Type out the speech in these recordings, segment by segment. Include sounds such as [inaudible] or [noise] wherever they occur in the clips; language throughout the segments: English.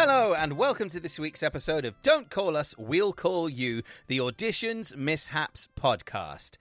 Hello, and welcome to this week's episode of Don't Call Us, We'll Call You, the Auditions Mishaps podcast.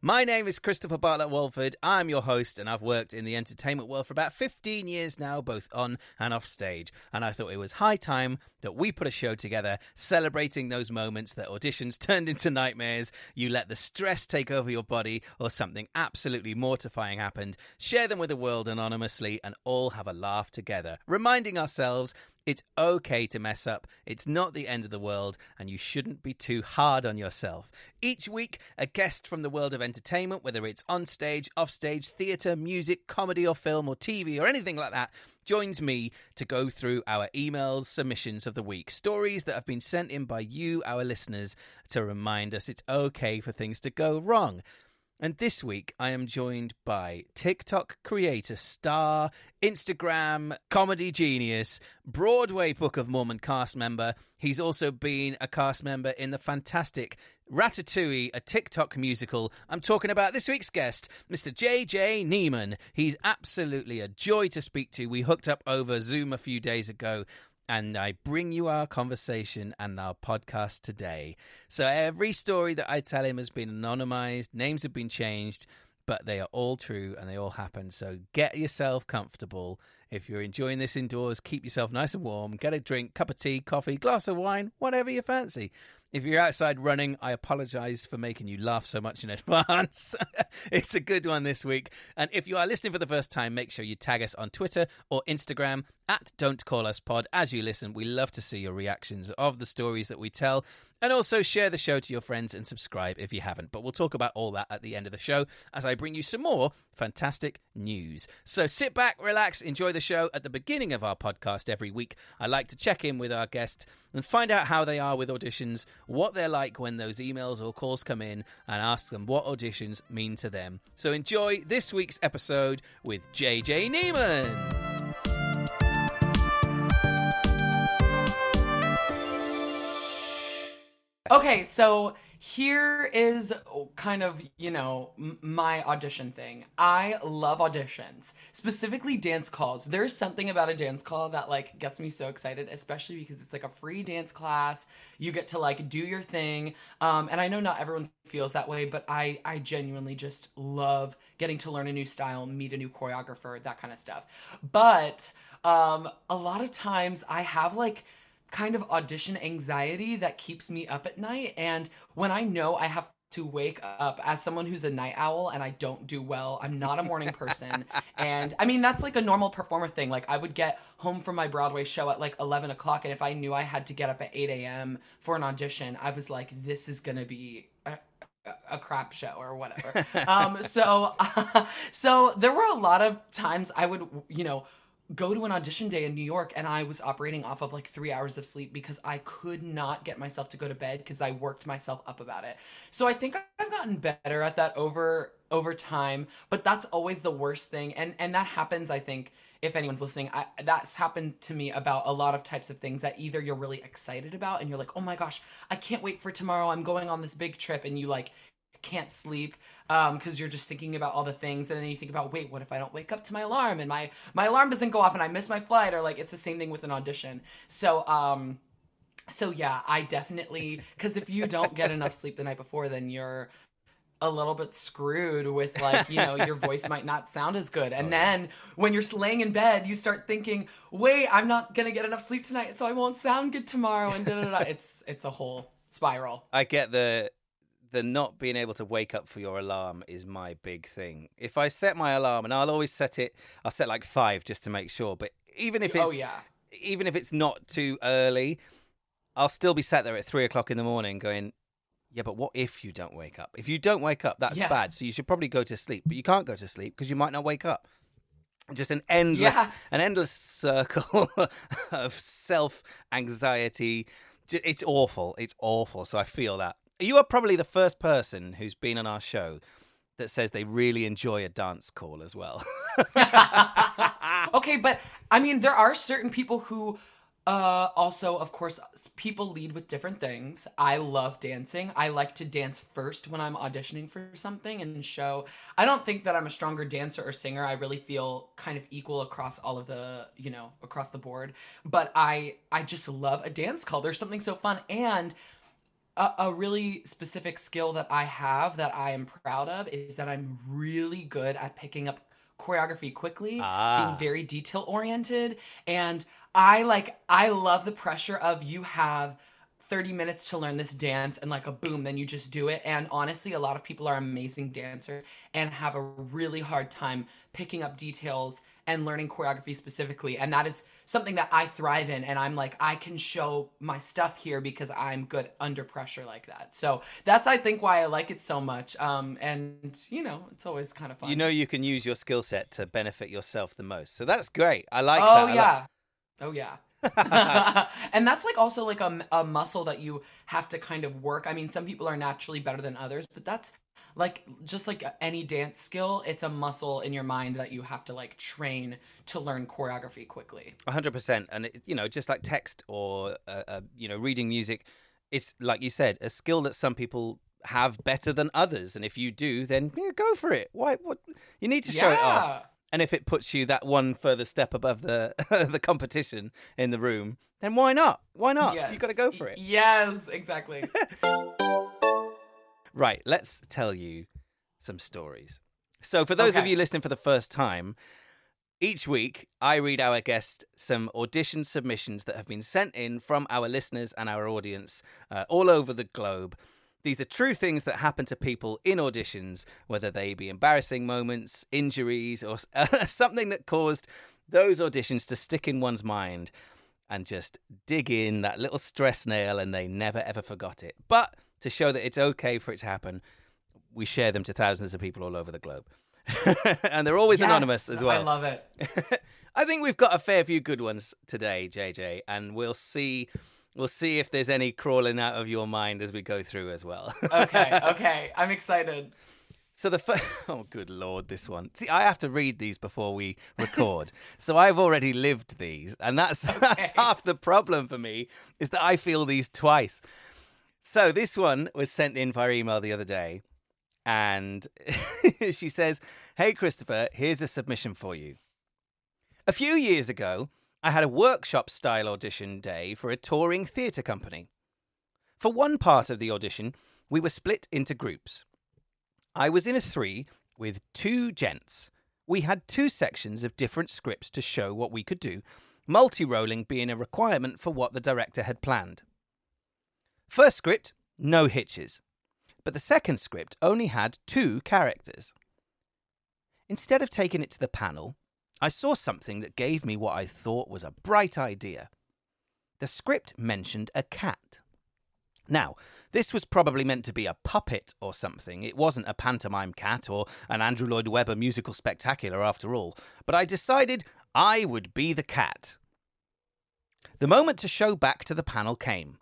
My name is Christopher Bartlett Walford. I'm your host, and I've worked in the entertainment world for about 15 years now, both on and off stage. And I thought it was high time that we put a show together celebrating those moments that auditions turned into nightmares, you let the stress take over your body, or something absolutely mortifying happened. Share them with the world anonymously and all have a laugh together, reminding ourselves it's okay to mess up. It's not the end of the world, and you shouldn't be too hard on yourself. Each week, a guest from the world of entertainment, whether it's on stage, off stage, theatre, music, comedy, or film, or TV, or anything like that, joins me to go through our emails, submissions of the week, stories that have been sent in by you, our listeners, to remind us it's okay for things to go wrong. And this week, I am joined by TikTok creator, star, Instagram comedy genius, Broadway Book of Mormon cast member. He's also been a cast member in the fantastic Ratatouille, a TikTok musical. I'm talking about this week's guest, Mr. JJ Niemann. He's absolutely a joy to speak to. We hooked up over Zoom a few days ago and I bring you our conversation and our podcast today. So every story that I tell him has been anonymized, names have been changed, but they are all true and they all happen. So get yourself comfortable. If you're enjoying this indoors, keep yourself nice and warm. Get a drink, cup of tea, coffee, glass of wine, whatever you fancy. If you're outside running, I apologize for making you laugh so much in [laughs] advance. it's a good one this week. And if you are listening for the first time, make sure you tag us on Twitter or Instagram at Don't Call Us Pod as you listen. We love to see your reactions of the stories that we tell. And also share the show to your friends and subscribe if you haven't. But we'll talk about all that at the end of the show as I bring you some more fantastic news. So sit back, relax, enjoy the show. At the beginning of our podcast every week, I like to check in with our guests and find out how they are with auditions, what they're like when those emails or calls come in, and ask them what auditions mean to them. So enjoy this week's episode with JJ Niemann. Okay, so here is kind of, you know, my audition thing. I love auditions, specifically dance calls. There's something about a dance call that like gets me so excited, especially because it's like a free dance class. You get to like do your thing. Um, and I know not everyone feels that way, but I I genuinely just love getting to learn a new style, meet a new choreographer, that kind of stuff. But um a lot of times I have like kind of audition anxiety that keeps me up at night. And when I know I have to wake up as someone who's a night owl and I don't do well, I'm not a morning person. [laughs] and I mean, that's like a normal performer thing. Like, I would get home from my Broadway show at like 11 o'clock. And if I knew I had to get up at 8 a.m. for an audition, I was like, this is going to be. A- a crap show or whatever. [laughs] um, so, uh, [laughs] so there were a lot of times I would, you know, go to an audition day in New York and I was operating off of like three hours of sleep because I could not get myself to go to bed because I worked myself up about it. So I think I've gotten better at that over over time, but that's always the worst thing. And and that happens, I think, if anyone's listening, I, that's happened to me about a lot of types of things that either you're really excited about and you're like, oh my gosh, I can't wait for tomorrow. I'm going on this big trip, and you like can't sleep because um, you're just thinking about all the things and then you think about wait what if i don't wake up to my alarm and my my alarm doesn't go off and i miss my flight? Or like it's the same thing with an audition. So um so yeah i definitely because if you don't get enough sleep the night before then you're a little bit screwed with like you know your voice might not sound as good. And oh, then yeah. when you're laying in bed you start thinking wait i'm not gonna get enough sleep tonight so i won't sound good tomorrow and da da da. It's it's a whole spiral. I get the the not being able to wake up for your alarm is my big thing. If I set my alarm, and I'll always set it, I'll set like five just to make sure. But even if oh, it's, oh, yeah. even if it's not too early, I'll still be sat there at three o'clock in the morning going, yeah, but what if you don't wake up? If you don't wake up, that's yeah. bad. So you should probably go to sleep, but you can't go to sleep because you might not wake up. Just an endless, yeah. an endless circle [laughs] of self anxiety. It's awful. It's awful. So I feel that. You are probably the first person who's been on our show that says they really enjoy a dance call as well. [laughs] okay, but I mean, there are certain people who Uh, also, of course, people lead with different things. I love dancing. I like to dance first when I'm auditioning for something and show. I don't think that I'm a stronger dancer or singer. I really feel kind of equal across all of the, you know, across the board. But I, I just love a dance call. There's something so fun and a, a really specific skill that I have that I am proud of is that I'm really good at picking up choreography quickly, Ah. being very detail oriented, and I like I love the pressure of you have 30 minutes to learn this dance and like a boom then you just do it and honestly a lot of people are amazing dancers and have a really hard time picking up details and learning choreography specifically and that is something that I thrive in and I'm like I can show my stuff here because I'm good under pressure like that. So that's I think why I like it so much. Um and you know, it's always kind of fun. You know you can use your skill set to benefit yourself the most. So that's great. I like oh that. I like- yeah. Oh yeah. [laughs] [laughs] and that's like also like a muscle that you have to kind of work. I mean, some people are naturally better than others, but that's like just like any dance skill, it's a muscle in your mind that you have to like train to learn choreography quickly. Hundred percent, and it, you know, just like text or uh, uh, you know, reading music, it's like you said, a skill that some people have better than others, and if you do, then yeah, go for it. Why? What? You need to show it off, and if it puts you that one further step above the [laughs] the competition in the room, then why not? Why not? You got to go for it. Yes, exactly. [laughs] Right, let's tell you some stories. So, for those of you listening for the first time, each week I read our guest some audition submissions that have been sent in from our listeners and our audience uh, all over the globe. These are true things that happen to people in auditions, whether they be embarrassing moments, injuries, or s- [laughs] something that caused those auditions to stick in one's mind and just dig in that little stress nail and they never ever forgot it. But to show that it's okay for it to happen, we share them to thousands of people all over the globe. [laughs] and they're always anonymous as well. I love it. [laughs] I think we've got a fair few good ones today, JJ, and we'll see we'll see if there's any crawling out of your mind as we go through as well. [laughs] Okay, okay. I'm excited. So the first, oh good lord, this one. See, I have to read these before we record, so I've already lived these, and that's that's half the problem for me is that I feel these twice. So this one was sent in via email the other day, and [laughs] she says, "Hey Christopher, here's a submission for you. A few years ago, I had a workshop style audition day for a touring theatre company. For one part of the audition, we were split into groups." I was in a three with two gents. We had two sections of different scripts to show what we could do, multi rolling being a requirement for what the director had planned. First script, no hitches. But the second script only had two characters. Instead of taking it to the panel, I saw something that gave me what I thought was a bright idea. The script mentioned a cat. Now, this was probably meant to be a puppet or something. It wasn't a pantomime cat or an Andrew Lloyd Webber musical spectacular after all. But I decided I would be the cat. The moment to show back to the panel came.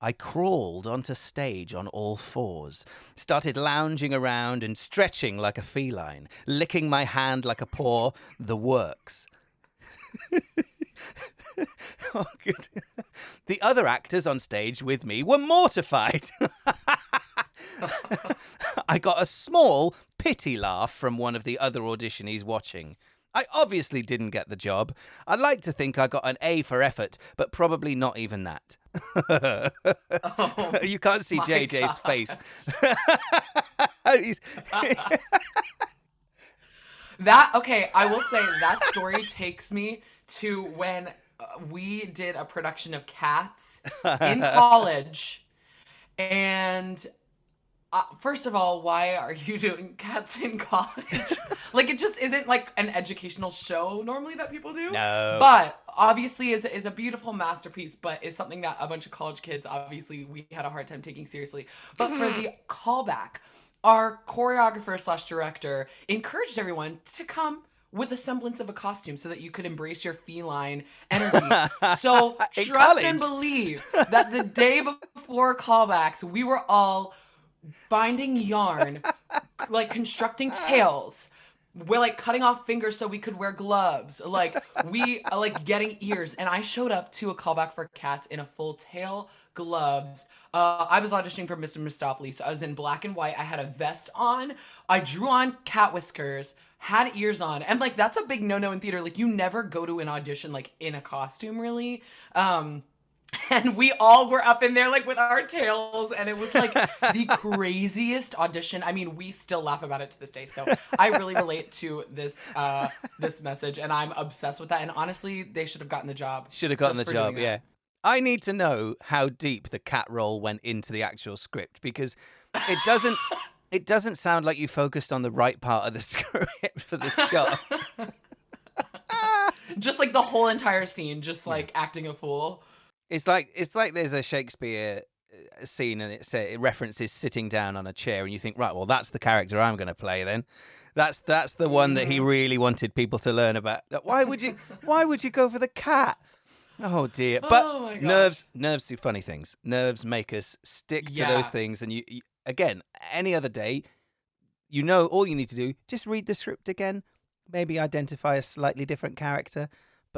I crawled onto stage on all fours, started lounging around and stretching like a feline, licking my hand like a paw, the works. [laughs] oh, good. The other actors on stage with me were mortified. [laughs] I got a small pity laugh from one of the other auditionees watching. I obviously didn't get the job. I'd like to think I got an A for effort, but probably not even that. Oh, [laughs] you can't see JJ's God. face. [laughs] [laughs] That okay, I will say that story takes me to when uh, we did a production of Cats in college, and uh, first of all, why are you [laughs] doing Cats in college? [laughs] like it just isn't like an educational show normally that people do. No. But obviously is is a beautiful masterpiece, but is something that a bunch of college kids obviously we had a hard time taking seriously. But for the [clears throat] callback, our choreographer slash director encouraged everyone to come with a semblance of a costume so that you could embrace your feline energy. [laughs] So trust and believe that the day before callbacks, we were all binding yarn, [laughs] like constructing tails, we're like cutting off fingers so we could wear gloves. Like we uh, like getting ears. And I showed up to a callback for cats in a full tail gloves. Uh, I was auditioning for Mr. Mistoffelees. So I was in black and white. I had a vest on. I drew on cat whiskers, had ears on. And like that's a big no-no in theater. Like you never go to an audition like in a costume really. Um [laughs] and we all were up in there like with our tails and it was like the [laughs] craziest audition i mean we still laugh about it to this day so i really relate to this uh this message and i'm obsessed with that and honestly they should have gotten the job Should have gotten the job, doing that. yeah. I need to know how deep the cat role went into the actual script because it doesn't [laughs] it doesn't sound like you focused on the right part of the script for the shot. just like the whole entire scene just like acting a fool It's like it's like there's a Shakespeare uh, scene and it say, it references sitting down on a chair and you think right well that's the character I'm going to play then. That's that's the one that he really wanted people to learn about. Why would you why would you go for the cat? Oh dear. But Oh nerves nerves do funny things. Nerves make us stick to those things and you, you again any other day you know all you need to do just read the script again, maybe identify a slightly different character.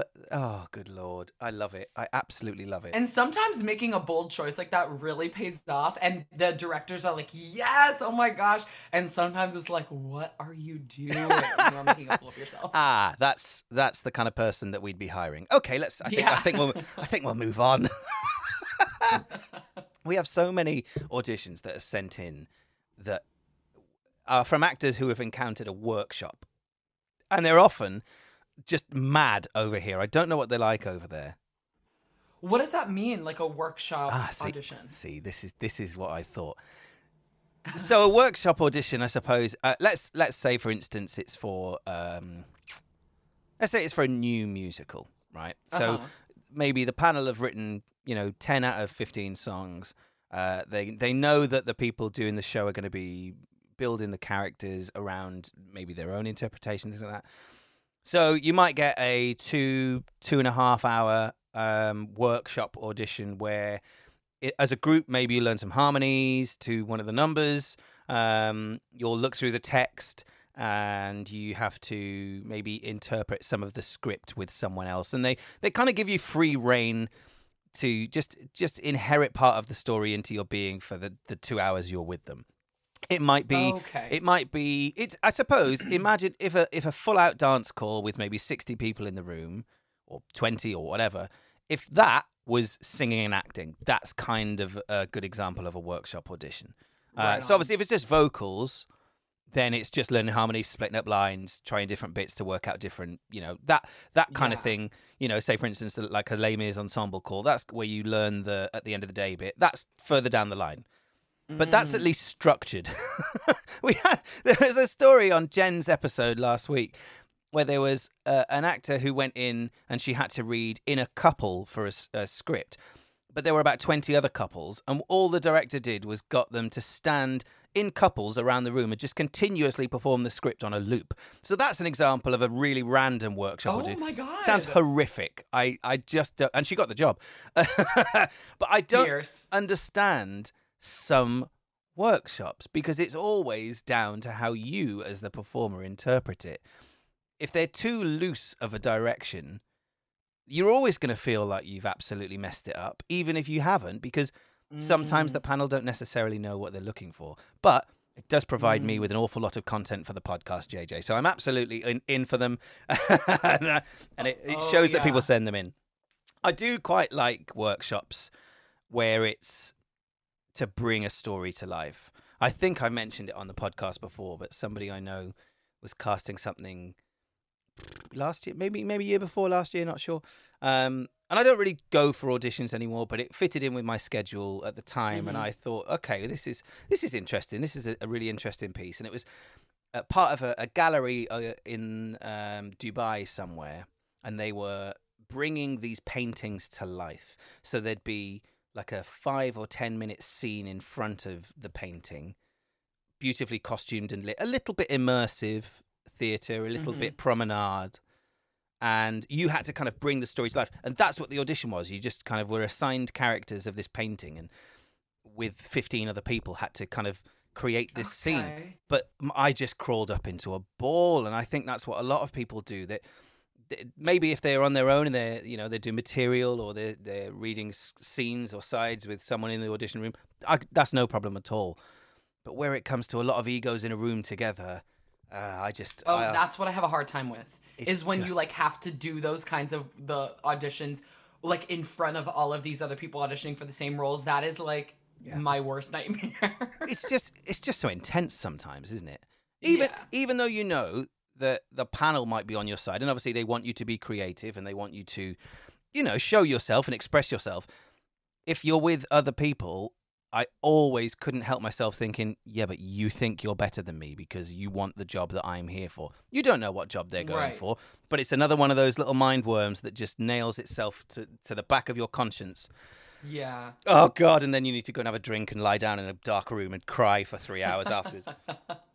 But oh good lord, I love it. I absolutely love it. and sometimes making a bold choice like that really pays off and the directors are like yes oh my gosh and sometimes it's like what are you doing you're [laughs] making a fool of yourself Ah, that's that's the kind of person that we'd be hiring. Okay, let's. I think I think we'll I think we'll move on. [laughs] we have so many auditions that are sent in that are from actors who have encountered a workshop, and they're often just mad over here. I don't know what they're like over there. What does that mean? Like a workshop Ah, see, audition? see, this is this is what I thought. So a workshop audition, I suppose. Uh, let's let's say, for instance, it's for um, let's say it's for a new musical, right? So Uh-huh. maybe the panel have written, you know, ten out of fifteen songs. Uh, they they know that the people doing the show are going to be building the characters around maybe their own interpretation, things like that. So you might get a two two and a half hour um, workshop audition where, it, as a group, maybe you learn some harmonies to one of the numbers. Um, you'll look through the text and you have to maybe interpret some of the script with someone else, and they they kind of give you free reign to just just inherit part of the story into your being for the the two hours you're with them. It might be Okay. it might be it I suppose [clears throat] imagine if a if a full out dance call with maybe 60 people in the room or 20 or whatever if that was singing and acting that's kind of a good example of a workshop audition. Uh, Right so obviously if it's just vocals then it's just learning harmonies, splitting up lines, trying different bits to work out different, you know, that that kind of thing. You know, say for instance, like a Les Mis ensemble call. That's where you learn the at the end of the day bit. That's further down the line, but that's Mm. at least structured. [laughs] we had there was a story on Jen's episode last week where there was uh, an actor who went in and she had to read in a couple for a script, but there were about twenty other couples, and all the director did was got them to stand in couples around the room and just continuously perform the script on a loop. So that's an example of a really random workshop. Oh my god. Sounds horrific. I, I just don't, and she got the job, [laughs] but I don't Fierce. understand some workshops because it's always down to how you, as the performer, interpret it. If they're too loose of a direction, you're always going to feel like you've absolutely messed it up, even if you haven't, because sometimes Mm. the panel don't necessarily know what they're looking for. But it does provide me Mm. with an awful lot of content for the podcast, JJ. So I'm absolutely in, in for them, [laughs] and, uh, and it, it Oh, shows that people send them in. I do quite like workshops where it's to bring a story to life. I think I mentioned it on the podcast before, but somebody I know was casting something last year, maybe maybe year before last year, not sure. Um, and I don't really go for auditions anymore, but it fitted in with my schedule at the time, and Mhm. I thought, okay, this is this is interesting. This is a, a really interesting piece, and it was uh, part of a, a gallery uh, in um, Dubai somewhere, and they were bringing these paintings to life. So there'd be like a five or ten minute scene in front of the painting, beautifully costumed and lit, a little bit immersive theatre, a little Mhm. bit promenade. And you had to kind of bring the story to life. And that's what the audition was. You just kind of were assigned characters of this painting and with 15 other people had to kind of create this scene. But I just crawled up into a ball, and I think that's what a lot of people do. That maybe if they're on their own and they're you know they do material or they're they're reading scenes or sides with someone in the audition room, I, that's no problem at all. But where it comes to a lot of egos in a room together, uh, I just Oh, I- that's what I have a hard time with. Is when you like have to do those kinds of the auditions like in front of all of these other people auditioning for the same roles. That is like Yeah. my worst nightmare. it's just it's just so intense sometimes, isn't it? [laughs] Even Yeah. even though you know that the panel might be on your side, and obviously they want you to be creative and they want you to, you know, show yourself and express yourself. If you're with other people, I always couldn't help myself thinking, yeah, but you think you're better than me because you want the job that I'm here for. You don't know what job they're going Right. for, but it's another one of those little mind worms that just nails itself to, to the back of your conscience. yeah. Oh God! And then you need to go and have a drink and lie down in a dark room and cry for three hours afterwards. [laughs]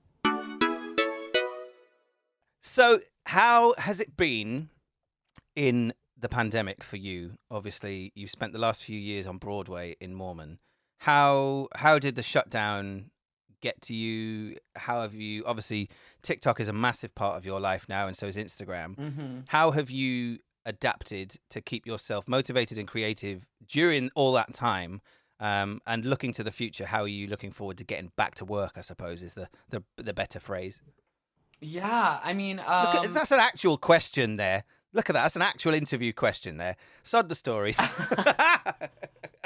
so, how has it been in the pandemic for you? Obviously, you've spent the last few years on Broadway in Mormon. How how did the shutdown get to you? How have you? Obviously, TikTok is a massive part of your life now, and so is Instagram. hmm How have you adapted to keep yourself motivated and creative during all that time? Um, and looking to the future, how are you looking forward to getting back to work? I suppose is the the, the better phrase. Yeah. I mean, um, Look that's an actual question there. Look at that. That's an actual interview question there. Sod the stories. [laughs]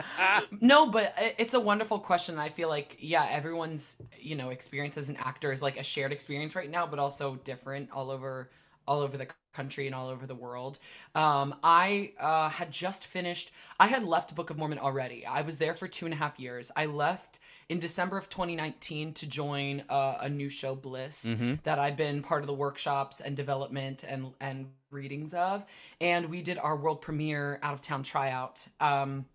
[laughs] no, but it's a wonderful question. I feel like yeah, everyone's you know experience as an actor is like a shared experience right now, but also different all over all over the country and all over the world. Um, I uh, had just finished. I had left Book of Mormon already. I was there for two and a half years. I left in December of 2019 to join uh, a new show, Bliss, Mhm. that I've been part of the workshops and development and and readings of. And we did our world premiere out of town tryout. Um,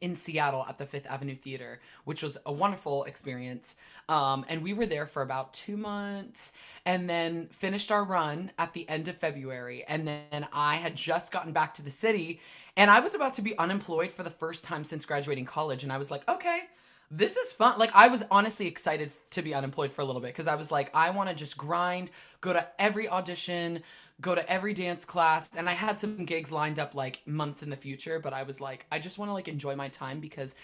in Seattle at the Fifth Avenue Theater, which was a wonderful experience. Um, and we were there for about two months and then finished our run at the end of February. And then I had just gotten back to the city and I was about to be unemployed for the first time since graduating college. And I was like, okay. This is fun. Like I was honestly excited to be unemployed for a little bit because I was like, I want to just grind, go to every audition, go to every dance class and i had some gigs lined up like months in the future but i was like i just want to like enjoy my time because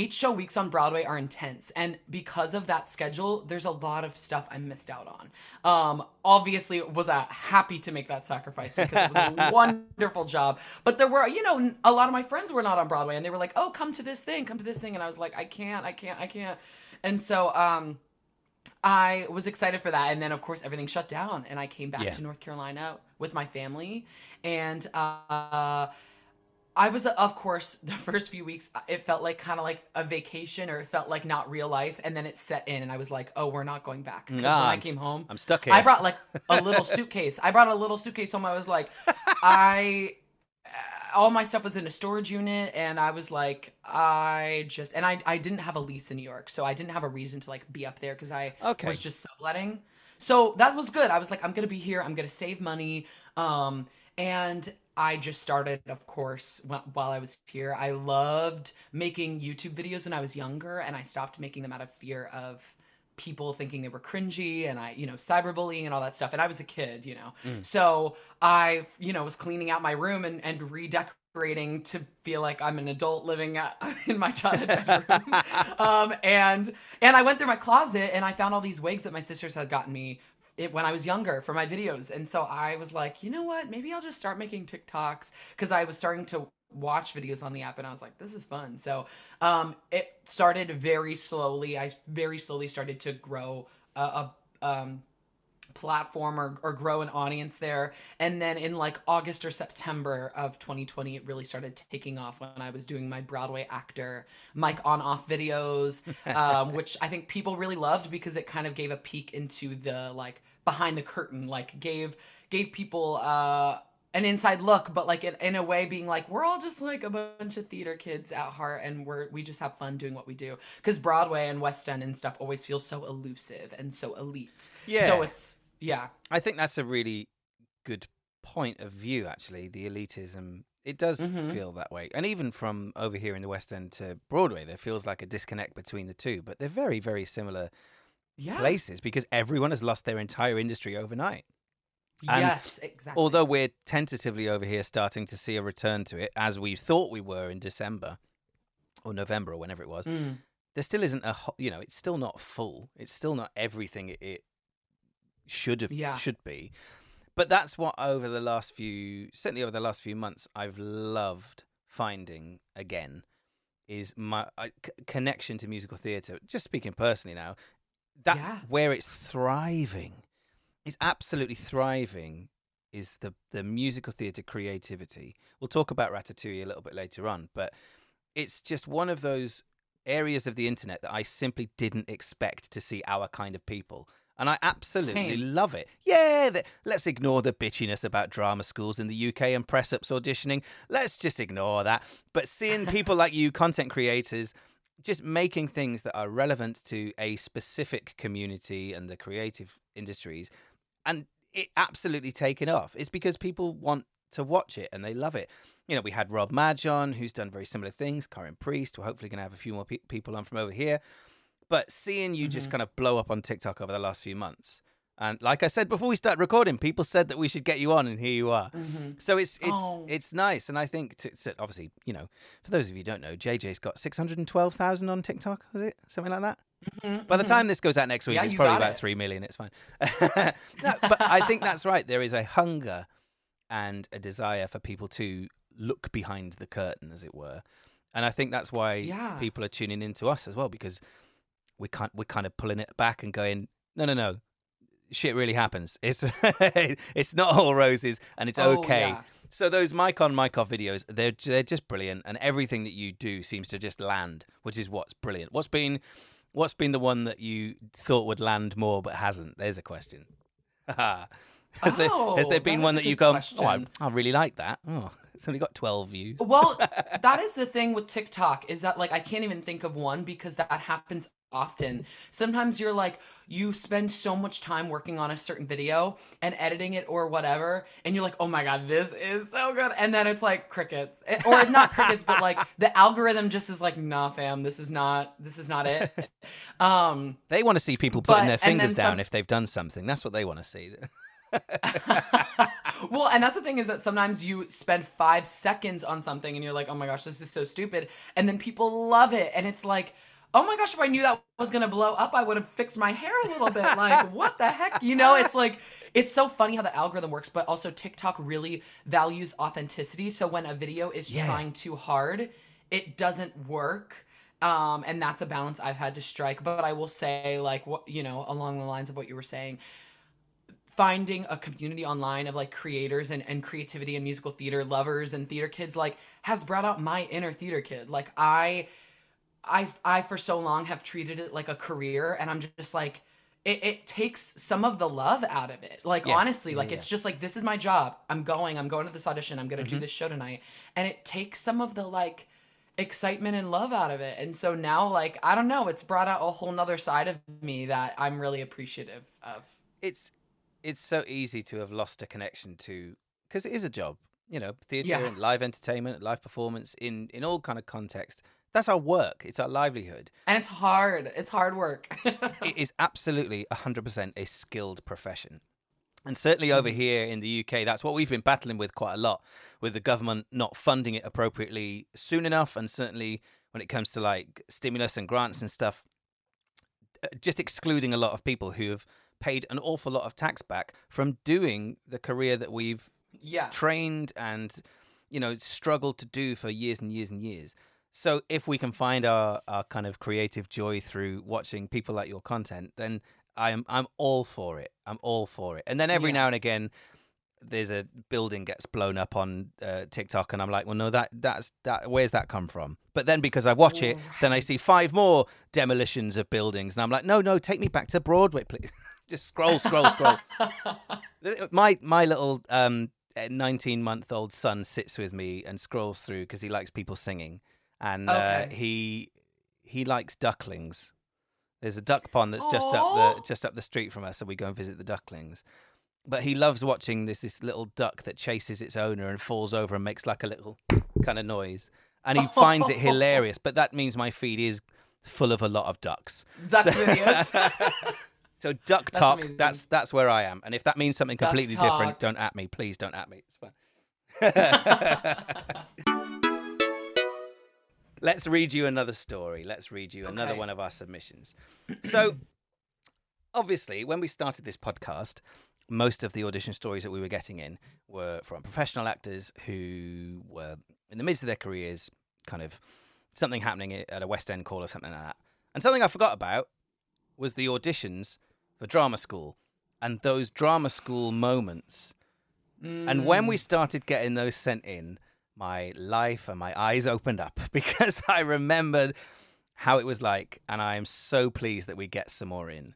eight show weeks on broadway are intense and because of that schedule there's a lot of stuff i missed out on. Um obviously was uh, happy to make that sacrifice because it was a [laughs] wonderful job. But there were you know a lot of my friends were not on broadway and they were like oh come to this thing come to this thing and i was like i can't i can't i can't. And so um I was excited for that, and then of course everything shut down, and I came back Yeah. to North Carolina with my family, and uh, I was, of course, [laughs] the first few weeks it felt like kind of like a vacation, or it felt like not real life, and then it set in, and I was like, oh, we're not going back. Nah, when I I'm s- came home, I'm stuck here. I brought like a little [laughs] suitcase. I brought a little suitcase home. I was like, I, all my stuff was in a storage unit, and I was like, I just, and I, I didn't have a lease in New York, so I didn't have a reason to like be up there because I Okay. was just subletting. So that was good. I was like, I'm gonna be here. I'm gonna save money. Um, and I just started, of course, while I was here. I loved making YouTube videos when I was younger, and I stopped making them out of fear of people thinking they were cringy and I, you know, cyberbullying and all that stuff. And I was a kid, you know. Mm. So I, you know, was cleaning out my room and, and redecorating to feel like I'm an adult living at, [laughs] in my childhood bedroom. [laughs] um, and and I went through my closet and I found all these wigs that my sisters had gotten me it, when I was younger for my videos. And so I was like, you know what? Maybe I'll just start making TikToks because I was starting to watch videos on the app and I was like, this is fun. So um, it started very slowly. I very slowly started to grow a, a um, platform or, or grow an audience there. And then in like August or September of 2020, it really started taking off when I was doing my Broadway actor mic on off videos, [laughs] um, which I think people really loved because it kind of gave a peek into the like behind the curtain, like gave gave people uh an inside look, but like in, in a way being like, we're all just like a bunch of theater kids at heart and we're we just have fun doing what we do. Because Broadway and West End and stuff always feels so elusive and so elite. Yeah. So it's yeah. I think that's a really good point of view, actually. The elitism. It does Mhm. feel that way. And even from over here in the West End to Broadway, there feels like a disconnect between the two, but they're very, very similar yeah. places because everyone has lost their entire industry overnight. And yes, exactly. Although we're tentatively over here starting to see a return to it, as we thought we were in December or November or whenever it was, Mm, there still isn't a ho- you know it's still not full. It's still not everything it, it should have Yeah. should be. But that's what over the last few certainly over the last few months I've loved finding again is my uh, c- connection to musical theatre. Just speaking personally now, that's Yeah. where it's thriving. It's absolutely thriving. Is the the musical theatre creativity? We'll talk about Ratatouille a little bit later on, but it's just one of those areas of the internet that I simply didn't expect to see our kind of people. And I absolutely Same. love it. Yeah, the, let's ignore the bitchiness about drama schools in the UK and press ups auditioning. Let's just ignore that. But seeing people like you, content creators, just making things that are relevant to a specific community and the creative industries, and it absolutely taken off. It's because people want to watch it and they love it. You know, we had Rob Madge on, who's done very similar things. karen Priest, we're hopefully going to have a few more pe- people on from over here. But seeing you just Mhm. kind of blow up on TikTok over the last few months, and like I said before we start recording, people said that we should get you on, and here you are. mhm. So it's it's Oh. it's nice, and I think to, so obviously you know for those of you who don't know, JJ's got six hundred and twelve thousand on TikTok. Was it something like that? Mhm, By the mhm. time this goes out next week, Yeah, it's probably about it. three million. It's fine. [laughs] no, but I think that's right. There is a hunger and a desire for people to look behind the curtain, as it were, and I think that's why Yeah. people are tuning into us as well because we can't we're kind of pulling it back and going, no, no, no, shit really happens. [laughs] It's it's not all roses, and it's Oh, okay. yeah. So those mic on mic off videos, they're they're just brilliant, and everything that you do seems to just land, which is what's brilliant. What's been what's been the one that you thought would land more but hasn't? There's a question. [laughs] has there has Oh, there been one that you go, oh, I. I really like that. Oh, it's only got twelve views. Well, [laughs] that is the thing with TikTok is that like I can't even think of one because that happens often. Sometimes you're like you spend so much time working on a certain video and editing it or whatever and you're like, "Oh my god, this is so good." And then it's like crickets. It- or not crickets, but like the algorithm just is like, "Nah, fam, this is not this is not it." [laughs] Um They want to see people putting But- their fingers down some- if they've done something. That's what they want to see. [laughs] well, and that's the thing is that sometimes you spend five seconds on something and you're like, oh my gosh, this is so stupid. And then people love it. And it's like, oh my gosh, if I knew that was going to blow up, I would have fixed my hair a little bit. Like, [laughs] what the heck? You know, it's like, it's so funny how the algorithm works, but also TikTok really values authenticity. So when a video is Yeah. trying too hard, it doesn't work. Um, and that's a balance I've had to strike. But I will say, like, what, you know, along the lines of what you were saying, finding a community online of like creators and, and creativity and musical theater lovers and theater kids like has brought out my inner theater kid like i i i for so long have treated it like a career and i'm just like it, it takes some of the love out of it like Yeah. honestly Yeah, like yeah. it's just like this is my job i'm going i'm going to this audition i'm going to Mhm. do this show tonight and it takes some of the like excitement and love out of it and so now like i don't know it's brought out a whole nother side of me that i'm really appreciative of it's it's so easy to have lost a connection to because it is a job you know theater Yeah. and live entertainment live performance in in all kind of context that's our work it's our livelihood And it's hard. It's hard work. [laughs] it is absolutely 100% a skilled profession and certainly over Mhm. here in the UK that's what we've been battling with quite a lot with the government not funding it appropriately soon enough and certainly when it comes to like stimulus and grants and stuff uh, just excluding a lot of people who have paid an awful lot of tax back from doing the career that we've yeah. trained and you know struggled to do for years and years and years so if we can find our, our kind of creative joy through watching people like your content then i'm i'm all for it i'm all for it and then every Yeah. now and again there's a building gets blown up on uh, TikTok and I'm like, well, no, that that's that. Where's that come from? But then because I watch it, then I see five more demolitions of buildings, and I'm like, no, no, take me back to Broadway, please. [laughs] Just scroll, scroll, scroll. [laughs] my my little um 19 month old son sits with me and scrolls through because he likes people singing and uh, he he likes ducklings there's a duck pond that's just up the just up the street from us so we go and visit the ducklings but he loves watching this this little duck that chases its owner and falls over and makes like a little kind of noise and he finds it hilarious but that means my feed is full of a lot of ducks. Duck videos. [laughs] So duck talk, amazing. that's that's where I am. And if that means something Duck completely talk. different, don't at me, please. Don't at me. It's fine. [laughs] [laughs] Let's read you another story. Let's read you another one of our submissions. So, [clears throat] obviously, when we started this podcast, most of the audition stories that we were getting in were from professional actors who were in the midst of their careers, kind of something happening at a West End call or something like that. And something I forgot about was the auditions for drama school and those drama school moments. And when Mm. we started getting those sent in, my life and my eyes opened up [laughs] because I remembered how it was like, and I am so pleased that we get some more in.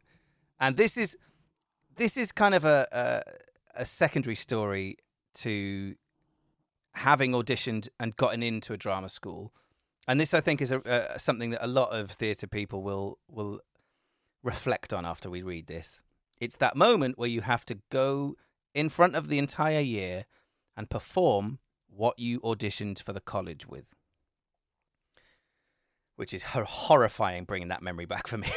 And this is this is kind of a a, a secondary story to having auditioned and gotten into a drama school. And this, I think, is a, something that a lot of theatre people will will reflect on after we read this. It's that moment where you have to go in front of the entire year and perform what you auditioned for the college with. Which is horrifying bringing that memory back for me.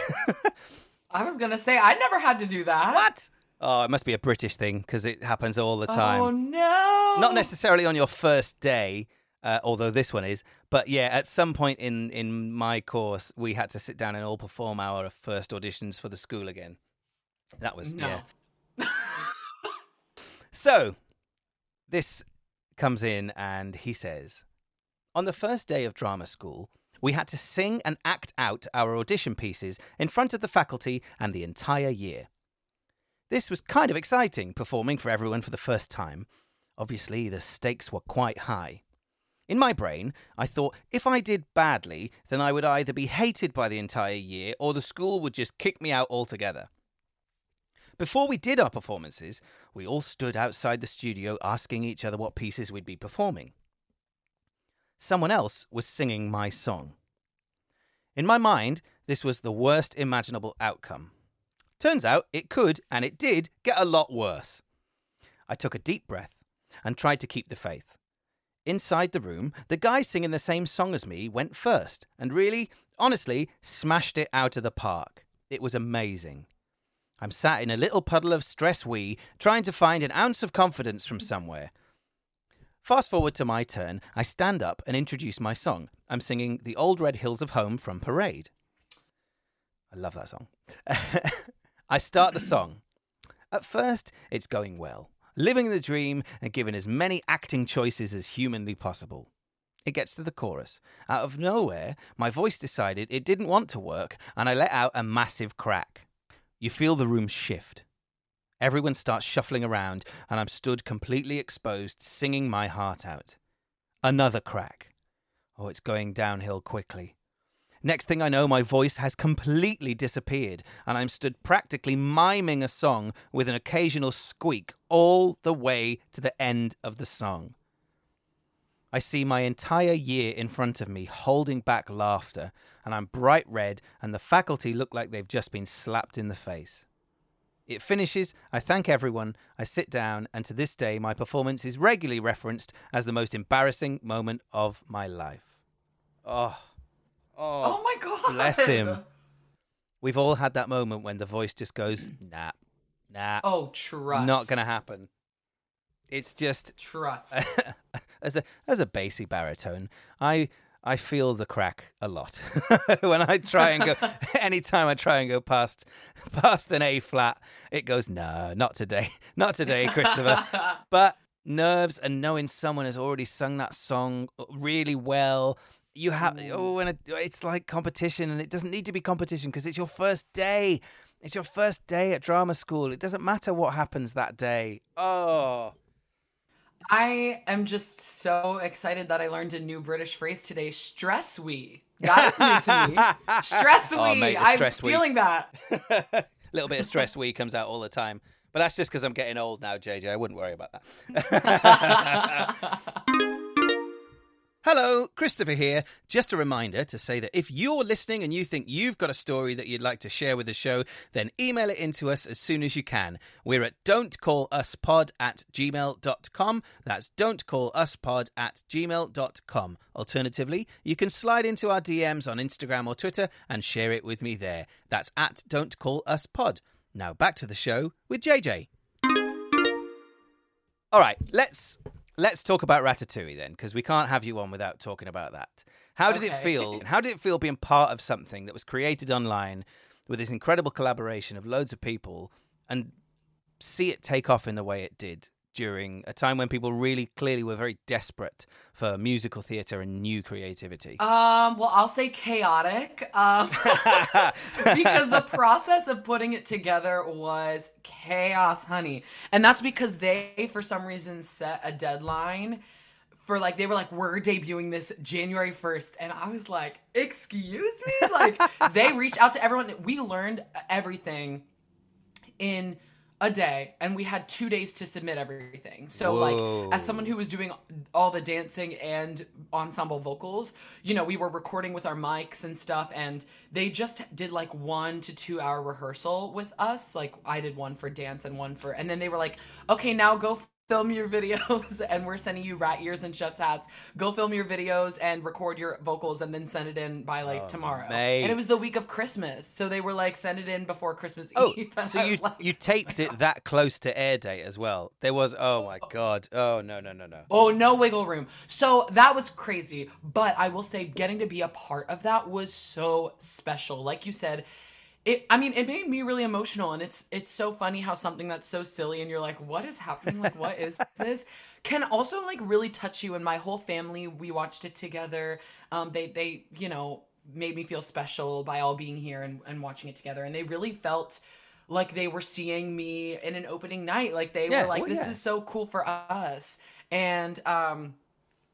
[laughs] I was gonna say I never had to do that. what? Oh, it must be a British thing because it happens all the time. Oh no! Not necessarily on your first day, uh, although this one is. But yeah, at some point in, in my course, we had to sit down and all perform our first auditions for the school again. That was, No. yeah. [laughs] So, this comes in and he says, On the first day of drama school, we had to sing and act out our audition pieces in front of the faculty and the entire year. This was kind of exciting, performing for everyone for the first time. Obviously, the stakes were quite high. In my brain, I thought if I did badly, then I would either be hated by the entire year or the school would just kick me out altogether. Before we did our performances, we all stood outside the studio asking each other what pieces we'd be performing. Someone else was singing my song. In my mind, this was the worst imaginable outcome. Turns out it could, and it did, get a lot worse. I took a deep breath and tried to keep the faith. Inside the room, the guy singing the same song as me went first and really, honestly, smashed it out of the park. It was amazing. I'm sat in a little puddle of stress wee, trying to find an ounce of confidence from somewhere. Fast forward to my turn, I stand up and introduce my song. I'm singing The Old Red Hills of Home from Parade. I love that song. [laughs] I start the song. At first, it's going well, living the dream and giving as many acting choices as humanly possible. It gets to the chorus. Out of nowhere, my voice decided it didn't want to work, and I let out a massive crack. You feel the room shift. Everyone starts shuffling around, and I'm stood completely exposed, singing my heart out. Another crack. Oh, it's going downhill quickly. Next thing I know, my voice has completely disappeared, and I'm stood practically miming a song with an occasional squeak all the way to the end of the song. I see my entire year in front of me holding back laughter, and I'm bright red, and the faculty look like they've just been slapped in the face. It finishes, I thank everyone, I sit down, and to this day, my performance is regularly referenced as the most embarrassing moment of my life. Oh, Oh oh my god! bless him. [laughs] We've all had that moment when the voice just goes, nah, nah, Oh, trust. not gonna happen. It's just trust. [laughs] as a as a bassy baritone, I I feel the crack a lot [laughs] when I try and go. [laughs] anytime I try and go past past an A flat, it goes no, not today, not today, Christopher. but nerves and knowing someone has already sung that song uh, really well. You have mm. oh, and it's like competition, and it doesn't need to be competition because it's your first day. It's your first day at drama school. It doesn't matter what happens that day. Oh. I am just so excited that I learned a new British phrase today. Stress wee. That's new to me. [laughs] Stress oh, we. Oh, mate, I'm stress wee. stealing that. A [laughs] little bit of stress wee comes out all the time. But that's just because I'm getting old now, JJ. I wouldn't worry about that. [laughs] Hello, Christopher here. Just a reminder to say that if you're listening and you think you've got a story that you'd like to share with the show, then email it into us as soon as you can. We're at don'tcalluspod at gmail.com. That's don'tcalluspod at gmail.com. Alternatively, you can slide into our DMs on Instagram or Twitter and share it with me there. That's at don'tcalluspod. Now back to the show with JJ. All right, let's let's talk about Ratatouille then, because we can't have you on without talking about that. How did it feel? How did it feel being part of something that was created online with this incredible collaboration of loads of people and see it take off in the way it did during a time when people really clearly were very desperate for musical theatre and new creativity? Um, well, I'll say chaotic. Um, [laughs] because the [laughs] process of putting it together was chaos, honey. And that's because they, for some reason, set a deadline for like, they were like, we're debuting this January 1st. And I was like, excuse me? Like, [laughs] they reached out to everyone. We learned everything in a day and we had two days to submit everything. So like as someone who was doing all the dancing and ensemble vocals you know we were recording with our mics and stuff and they just did like one to two hour rehearsal with us. Like i did one for dance and one for and then they were like okay now go film your videos [laughs] and we're sending you rat ears and chef's hats go film your videos and record your vocals and then send it in by like Oh, tomorrow and it was the week of christmas so they were like send it in before christmas Oh, eve [laughs] so you like, you taped it that close to air date as well? There was oh my oh. god, oh no no no no. Oh, no wiggle room. So that was crazy. But I will say, getting to be a part of that was so special. Like you said, it. I mean, it made me really emotional, and it's it's so funny how something that's so silly, and you're like, what is happening? Like, what is [laughs] this? Can also like really touch you. And my whole family, we watched it together. Um, they they you know made me feel special by all being here and, and watching it together, and they really felt like they were seeing me in an opening night. Like they Yeah, were like, well, this yeah. is so cool for us. And um,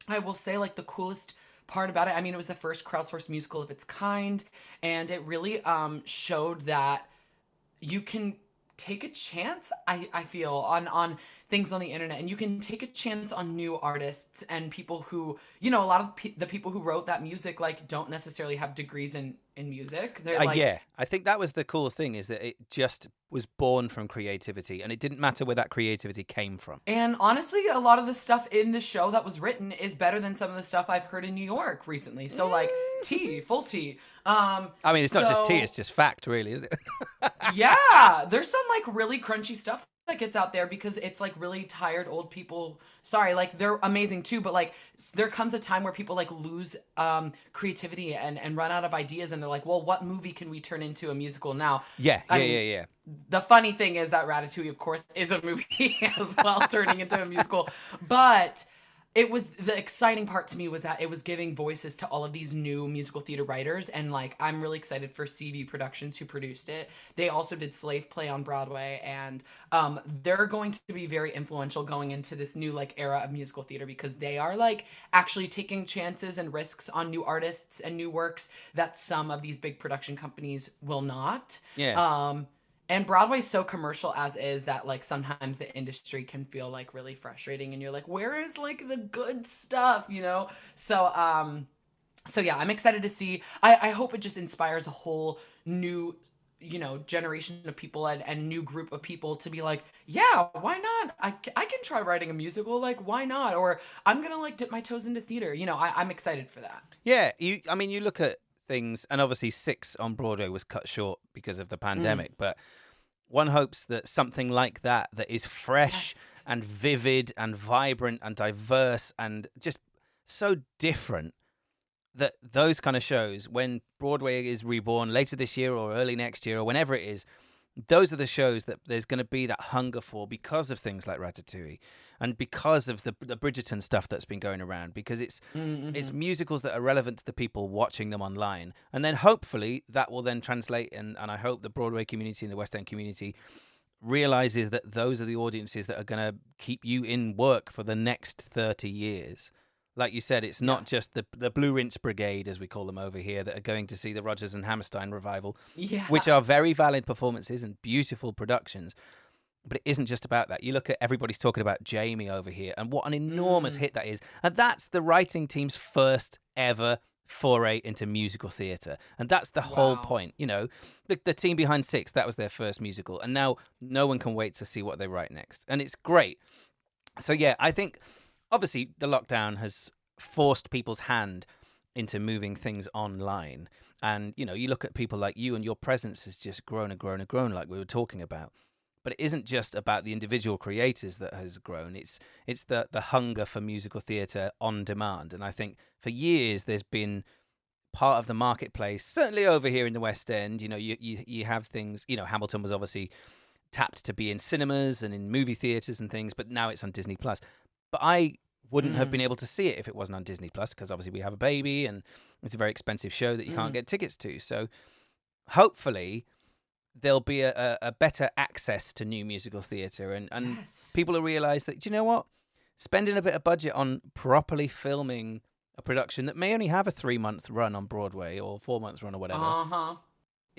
I will say, like, the coolest part about it, I mean, it was the first crowdsourced musical of its kind. And it really um, showed that you can take a chance I, I feel on on things on the internet and you can take a chance on new artists and people who you know a lot of pe- the people who wrote that music like don't necessarily have degrees in in music they're Uh, like yeah, I think that was the cool thing is that it just was born from creativity, and it didn't matter where that creativity came from. And honestly, a lot of the stuff in the show that was written is better than some of the stuff I've heard in New York recently. So like tea, full tea. Um I mean, it's not just tea; it's just fact, really, is it? [laughs] yeah, there's some like really crunchy stuff that gets out there because it's like really tired old people. Sorry, like they're amazing too, but like there comes a time where people like lose um creativity and and run out of ideas and they're like, "Well, what movie can we turn into a musical now?" yeah, I yeah, mean, yeah, yeah. the funny thing is that Ratatouille, of course, is a movie [laughs] as well, turning into a musical. But it was the exciting part to me was that it was giving voices to all of these new musical theater writers, and like I'm really excited for Seaview Productions who produced it. They also did Slave Play on Broadway, and um, they're going to be very influential going into this new like era of musical theater because they are like actually taking chances and risks on new artists and new works that some of these big production companies will not. Yeah. Um, and Broadway's so commercial as is that like sometimes the industry can feel like really frustrating and you're like, where is like the good stuff, you know? So um so yeah, I'm excited to see. I, I hope it just inspires a whole new you know generation of people and, and new group of people to be like yeah why not I, I can try writing a musical like why not or i'm gonna like dip my toes into theater you know I, i'm excited for that Yeah, you. I mean, you look at things, and obviously Six on Broadway was cut short because of the mm. pandemic. But one hopes that something like that, that is fresh Yes. and vivid and vibrant and diverse and just so different, that those kind of shows, when Broadway is reborn later this year or early next year or whenever it is, those are the shows that there's going to be that hunger for because of things like Ratatouille and because of the the Bridgerton stuff that's been going around because it's Mm-hmm. it's musicals that are relevant to the people watching them online and then hopefully that will then translate and and I hope the Broadway community and the West End community realizes that those are the audiences that are going to keep you in work for the next 30 years like you said it's not just the the Blue Rinse Brigade as we call them over here that are going to see the Rodgers and Hammerstein revival yeah which are very valid performances and beautiful productions. But it isn't just about that. You look at everybody's talking about Jamie over here and what an enormous Mm. hit that is. And that's the writing team's first ever foray into musical theatre. And that's the whole point. You know, the, the team behind Six, that was their first musical. And now no one can wait to see what they write next. And it's great. So, yeah, I think obviously the lockdown has forced people's hand into moving things online. And, you know, you look at people like you and your presence has just grown and grown and grown, like we were talking about. But it isn't just about the individual creators that has grown. It's it's the the hunger for musical theatre on demand. And I think for years there's been part of the marketplace, certainly over here in the West End. You know, you you, you have things. You know, Hamilton was obviously tapped to be in cinemas and in movie theaters and things, but now it's on Disney Plus. But I wouldn't have Mm. been able to see it if it wasn't on Disney Plus because obviously we have a baby and it's a very expensive show that you can't Mm. get tickets to. So hopefully there'll be a, a, better access to new musical theatre and, and yes. people will realize that you know what spending a bit of budget on properly filming a production that may only have a three month run on broadway or four months run or whatever Uh-huh.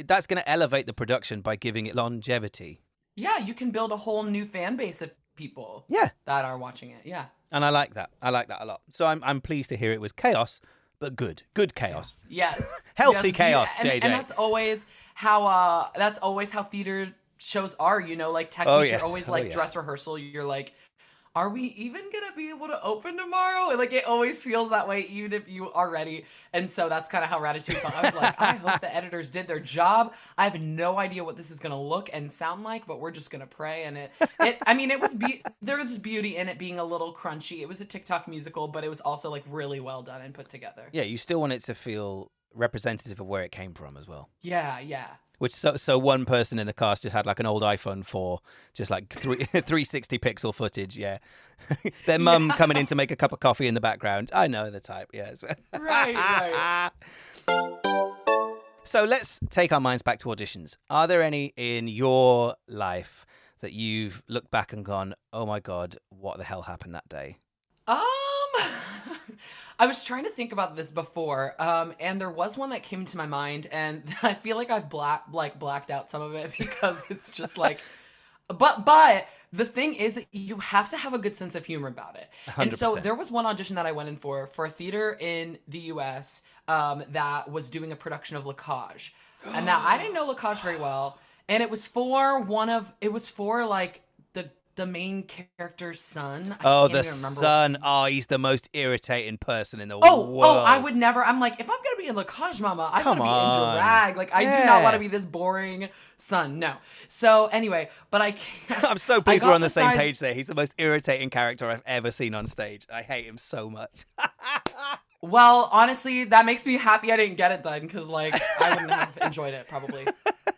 that's going to elevate the production by giving it longevity Yeah, you can build a whole new fan base of people yeah that are watching it. Yeah. and i like that i like that a lot so i'm, I'm pleased to hear it was chaos but good good chaos Yes. [laughs] Healthy Yes, chaos, and, JJ. And that's always how uh that's always how theater shows are, you know, like technically Oh, yeah. you're always Oh, like yeah. dress rehearsal, you're like are we even gonna be able to open tomorrow? Like it always feels that way, even if you are ready. And so that's kind of how Ratatouille felt. I was like, I hope the editors did their job. I have no idea what this is gonna look and sound like, but we're just gonna pray. And it, it I mean, it was be- there was beauty in it being a little crunchy. It was a TikTok musical, but it was also like really well done and put together. yeah you still want it to feel representative of where it came from as well Yeah, yeah. Which so so one person in the cast just had like an old iphone 4 just like three, [laughs] 360 pixel footage yeah. [laughs] Their mum coming in to make a cup of coffee in the background. I know the type yes. [laughs] Right, right. so let's take our minds back to auditions. Are there any in your life that you've looked back and gone oh my god what the hell happened that day? Um, I was trying to think about this before, um, and there was one that came to my mind, and [laughs] I feel like I've black like blacked out some of it [laughs] because it's just [laughs] like, but but the thing is, you have to have a good sense of humor about it. And so there was one audition that I went in for for a theater in the U.S. Um, that was doing a production of La Cage, and now I didn't know La Cage very well, and it was for one of it was for like the main character's son. I oh can't the son oh he's the most irritating person in the Oh, world oh, I would never. I'm like, if I'm gonna be in La Cage Mama, I want to be in drag. Like, I do not want to be this boring son. No. So anyway, but I can't. [laughs] I'm so pleased we're on the the same sides- page there. He's the most irritating character I've ever seen on stage. I hate him so much. [laughs] Well, honestly, that makes me happy I didn't get it then, because like I wouldn't have enjoyed it probably. [laughs]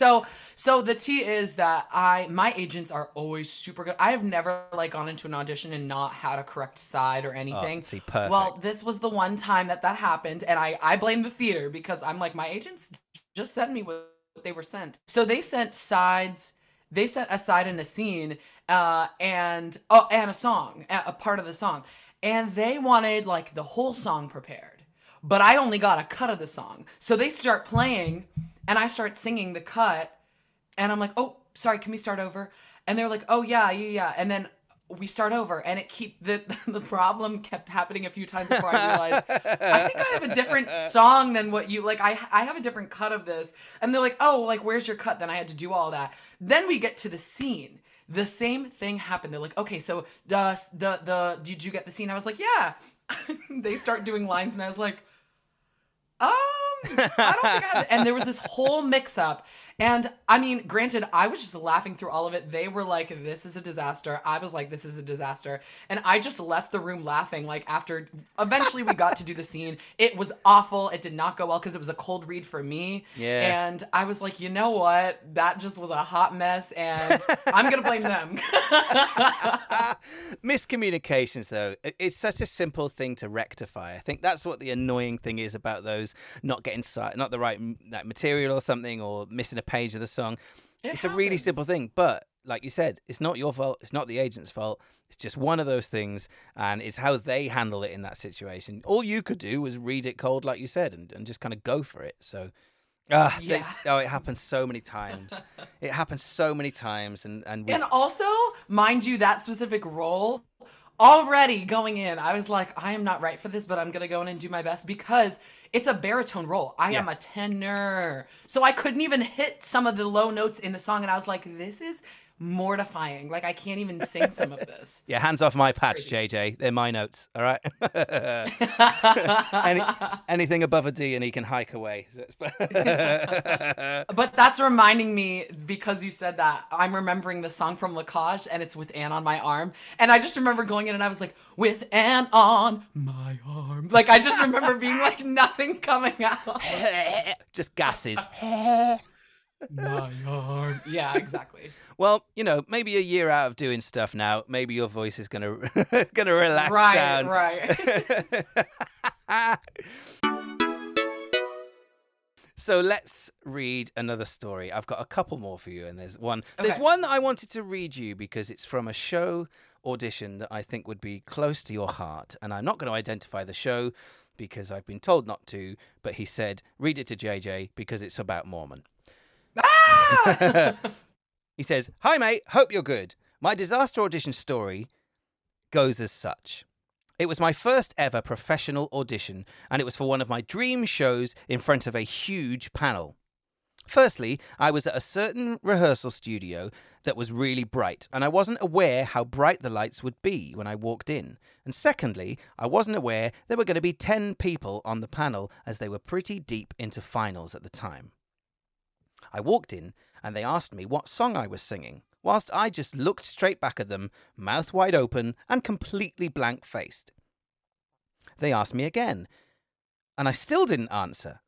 So, so the tea is that I my agents are always super good. I have never like gone into an audition and not had a correct side or anything. Oh, see, perfect. Well, this was the one time that that happened, and I I blame the theater because I'm like my agents just sent me what they were sent. So they sent sides. They sent a side and a scene, uh, and oh, and a song, a, a part of the song, and they wanted like the whole song prepared, but I only got a cut of the song. So they start playing, and I start singing the cut, and I'm like, oh, sorry, can we start over? And they're like, oh yeah, yeah, yeah, and then we start over, and it keep the [laughs] the problem kept happening a few times before I realized I think I have a different song than what you like. I I have a different cut of this, and they're like, oh, like where's your cut? Then I had to do all that. Then we get to the scene. The same thing happened. They're like, okay, so the the the did you get the scene? I was like, yeah. [laughs] they start doing lines, and I was like, um, Don't think I. And there was this whole mix up. And I mean, granted, I was just laughing through all of it. They were like, this is a disaster. I was like, this is a disaster. And I just left the room laughing. Like, after eventually we got to do the scene, it was awful. It did not go well because it was a cold read for me. Yeah. And I was like, you know what? That just was a hot mess. And I'm going to blame them. [laughs] Miscommunications, though, it's such a simple thing to rectify. I think that's what the annoying thing is about those not getting not the right material or something, or missing a page of the song. It it's a really simple thing, but like you said, it's not your fault. It's not the agent's fault. It's just one of those things, and it's how they handle it in that situation. All you could do was read it cold, like you said, and, and just kind of go for it. So. Ah, Yeah. oh, it happens so many times. [laughs] it happens so many times, and and we And also, mind you, that specific role already going in, I was like, I am not right for this, but I'm gonna go in and do my best because it's a baritone role. I Yeah. am a tenor, so I couldn't even hit some of the low notes in the song, and I was like, this is mortifying. Like I can't even sing some of this. [laughs] Yeah, hands off my patch, JJ. They're my notes. All right. [laughs] Any, [laughs] anything above a D, and he can hike away. But that's reminding me because you said that. I'm remembering the song from La Cage and it's with Anne on my arm. And I just remember going in and I was like, with Anne on my arm. Like I just remember being like nothing coming out. Just gases. My arm. [laughs] Yeah, exactly. Well, you know, maybe a year out of doing stuff now, maybe your voice is gonna [laughs] gonna relax right, down. right. [laughs] so let's read another story. I've got a couple more for you, and there's one. There's one that I wanted to read you because it's from a show audition that I think would be close to your heart, and I'm not going to identify the show because I've been told not to. But he said, read it to JJ because it's about Mormon. Ah! [laughs] He says, Hi, mate. Hope you're good. My disaster audition story goes as such. It was my first ever professional audition, and it was for one of my dream shows in front of a huge panel. Firstly, I was at a certain rehearsal studio that was really bright, and I wasn't aware how bright the lights would be when I walked in. And secondly, I wasn't aware there were going to be 10 people on the panel as they were pretty deep into finals at the time. I walked in and they asked me what song I was singing, whilst I just looked straight back at them, mouth wide open and completely blank faced. They asked me again, and I still didn't answer.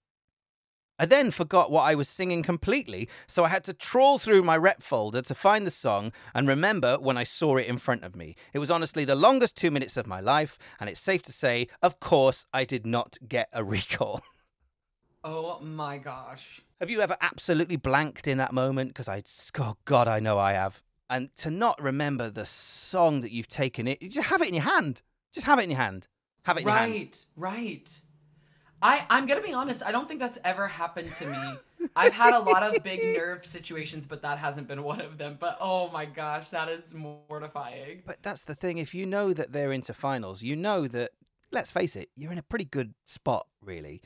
I then forgot what I was singing completely, so I had to trawl through my rep folder to find the song and remember when I saw it in front of me. It was honestly the longest two minutes of my life, and it's safe to say, of course, I did not get a [laughs] recall. Oh my gosh. Have you ever absolutely blanked in that moment? Because I, oh God, I know I have. And to not remember the song that you've taken it, you just have it in your hand. Just have it in your hand. Have it in your hand. Right, right. I, I'm gonna be honest, I don't think that's ever happened to me. [laughs] I've had a lot of big nerve situations, but that hasn't been one of them. But oh my gosh, that is mortifying. But that's the thing. If you know that they're into finals, you know that, let's face it, you're in a pretty good spot, really.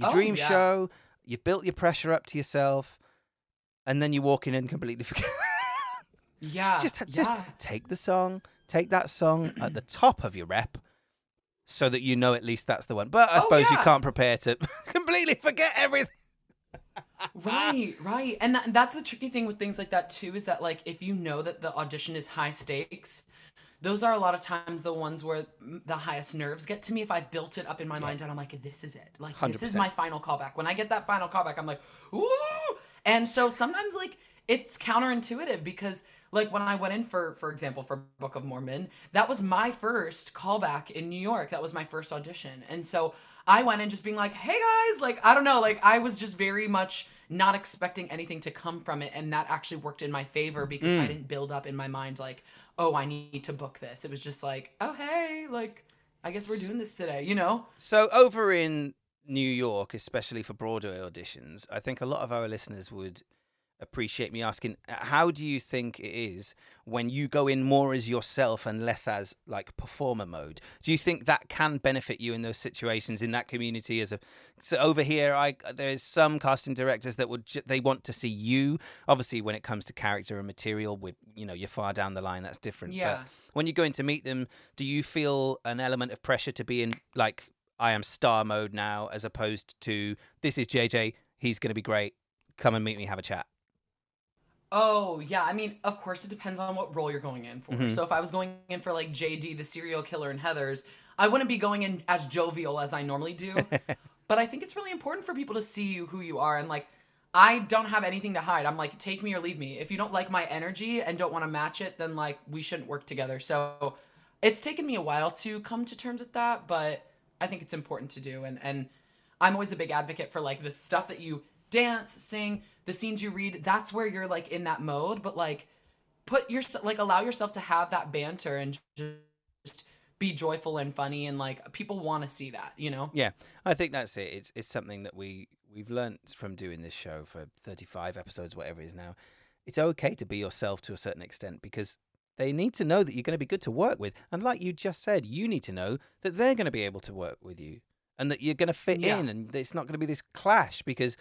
Your Oh, dream yeah. show, you've built your pressure up to yourself, and then you walk in and completely [laughs] forget. Yeah. just just yeah. take the song, take that song at the [clears throat] top of your rep, so that you know at least that's the one. But I Oh, suppose you can't prepare to [laughs] completely forget everything. Right, right. And that, that's the tricky thing with things like that too is that like if you know that the audition is high stakes, those are a lot of times the ones where mm, the highest nerves get to me if I've built it up in my mind and I'm like this is it. Like this is my final callback. When I get that final callback, I'm like, "Ooh!" And so sometimes like it's counterintuitive because like when I went in for for example for Book of Mormon, that was my first callback in New York. That was my first audition. And so I went in just being like, "Hey guys, like I don't know, like I was just very much not expecting anything to come from it and that actually worked in my favor because I didn't build up in my mind like, "Oh, I need to book this." It was just like, "Oh, hey, like I guess we're doing this today," you know? So over in New York, especially for Broadway auditions, I think a lot of our listeners would appreciate me asking uh, how do you think it is when you go in more as yourself and less as like performer mode? Do you think that can benefit you in those situations in that community as a so over here i there's some casting directors that would they want to see you. Obviously when it comes to character and material with you know you're far down the line that's different. Yeah. but when you go in to meet them do you feel an element of pressure to be in like i am star mode now as opposed to this is jj he's going to be great come and meet me have a chat Oh, yeah. I mean, of course, it depends on what role you're going in for. Mhm. So if I was going in for like JD, the serial killer in Heathers, I wouldn't be going in as jovial as I normally do. [laughs] but I think it's really important for people to see you who you are. And like, I don't have anything to hide. I'm like, take me or leave me. If you don't like my energy and don't want to match it, then like, we shouldn't work together. So it's taken me a while to come to terms with that, but I think it's important to do. And, and I'm always a big advocate for like the stuff that you dance, sing, the scenes you read, that's where you're like in that mode, but like put your like allow yourself to have that banter and just be joyful and funny and like people want to see that, you know? Yeah, I think that's it. It's it's something that we we've learned from doing this show for 35 episodes, whatever it is now. It's okay to be yourself to a certain extent because they need to know that you're going to be good to work with. And like you just said, you need to know that they're going to be able to work with you and that you're going to fit Yeah. in and it's not going to be this clash because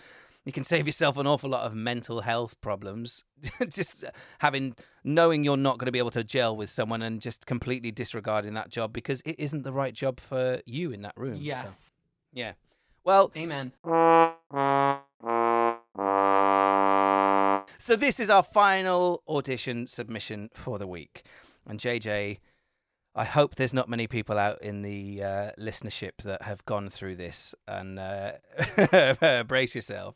you can save yourself an awful lot of mental health problems [laughs] just having knowing you're not going to be able to gel with someone and just completely disregarding that job because it isn't the right job for you in that room. So, Yes. yeah. Well, Amen. So this is our final audition submission for the week. And JJ, I hope there's not many people out in the uh, listenership that have gone through this and uh, [laughs] brace yourself.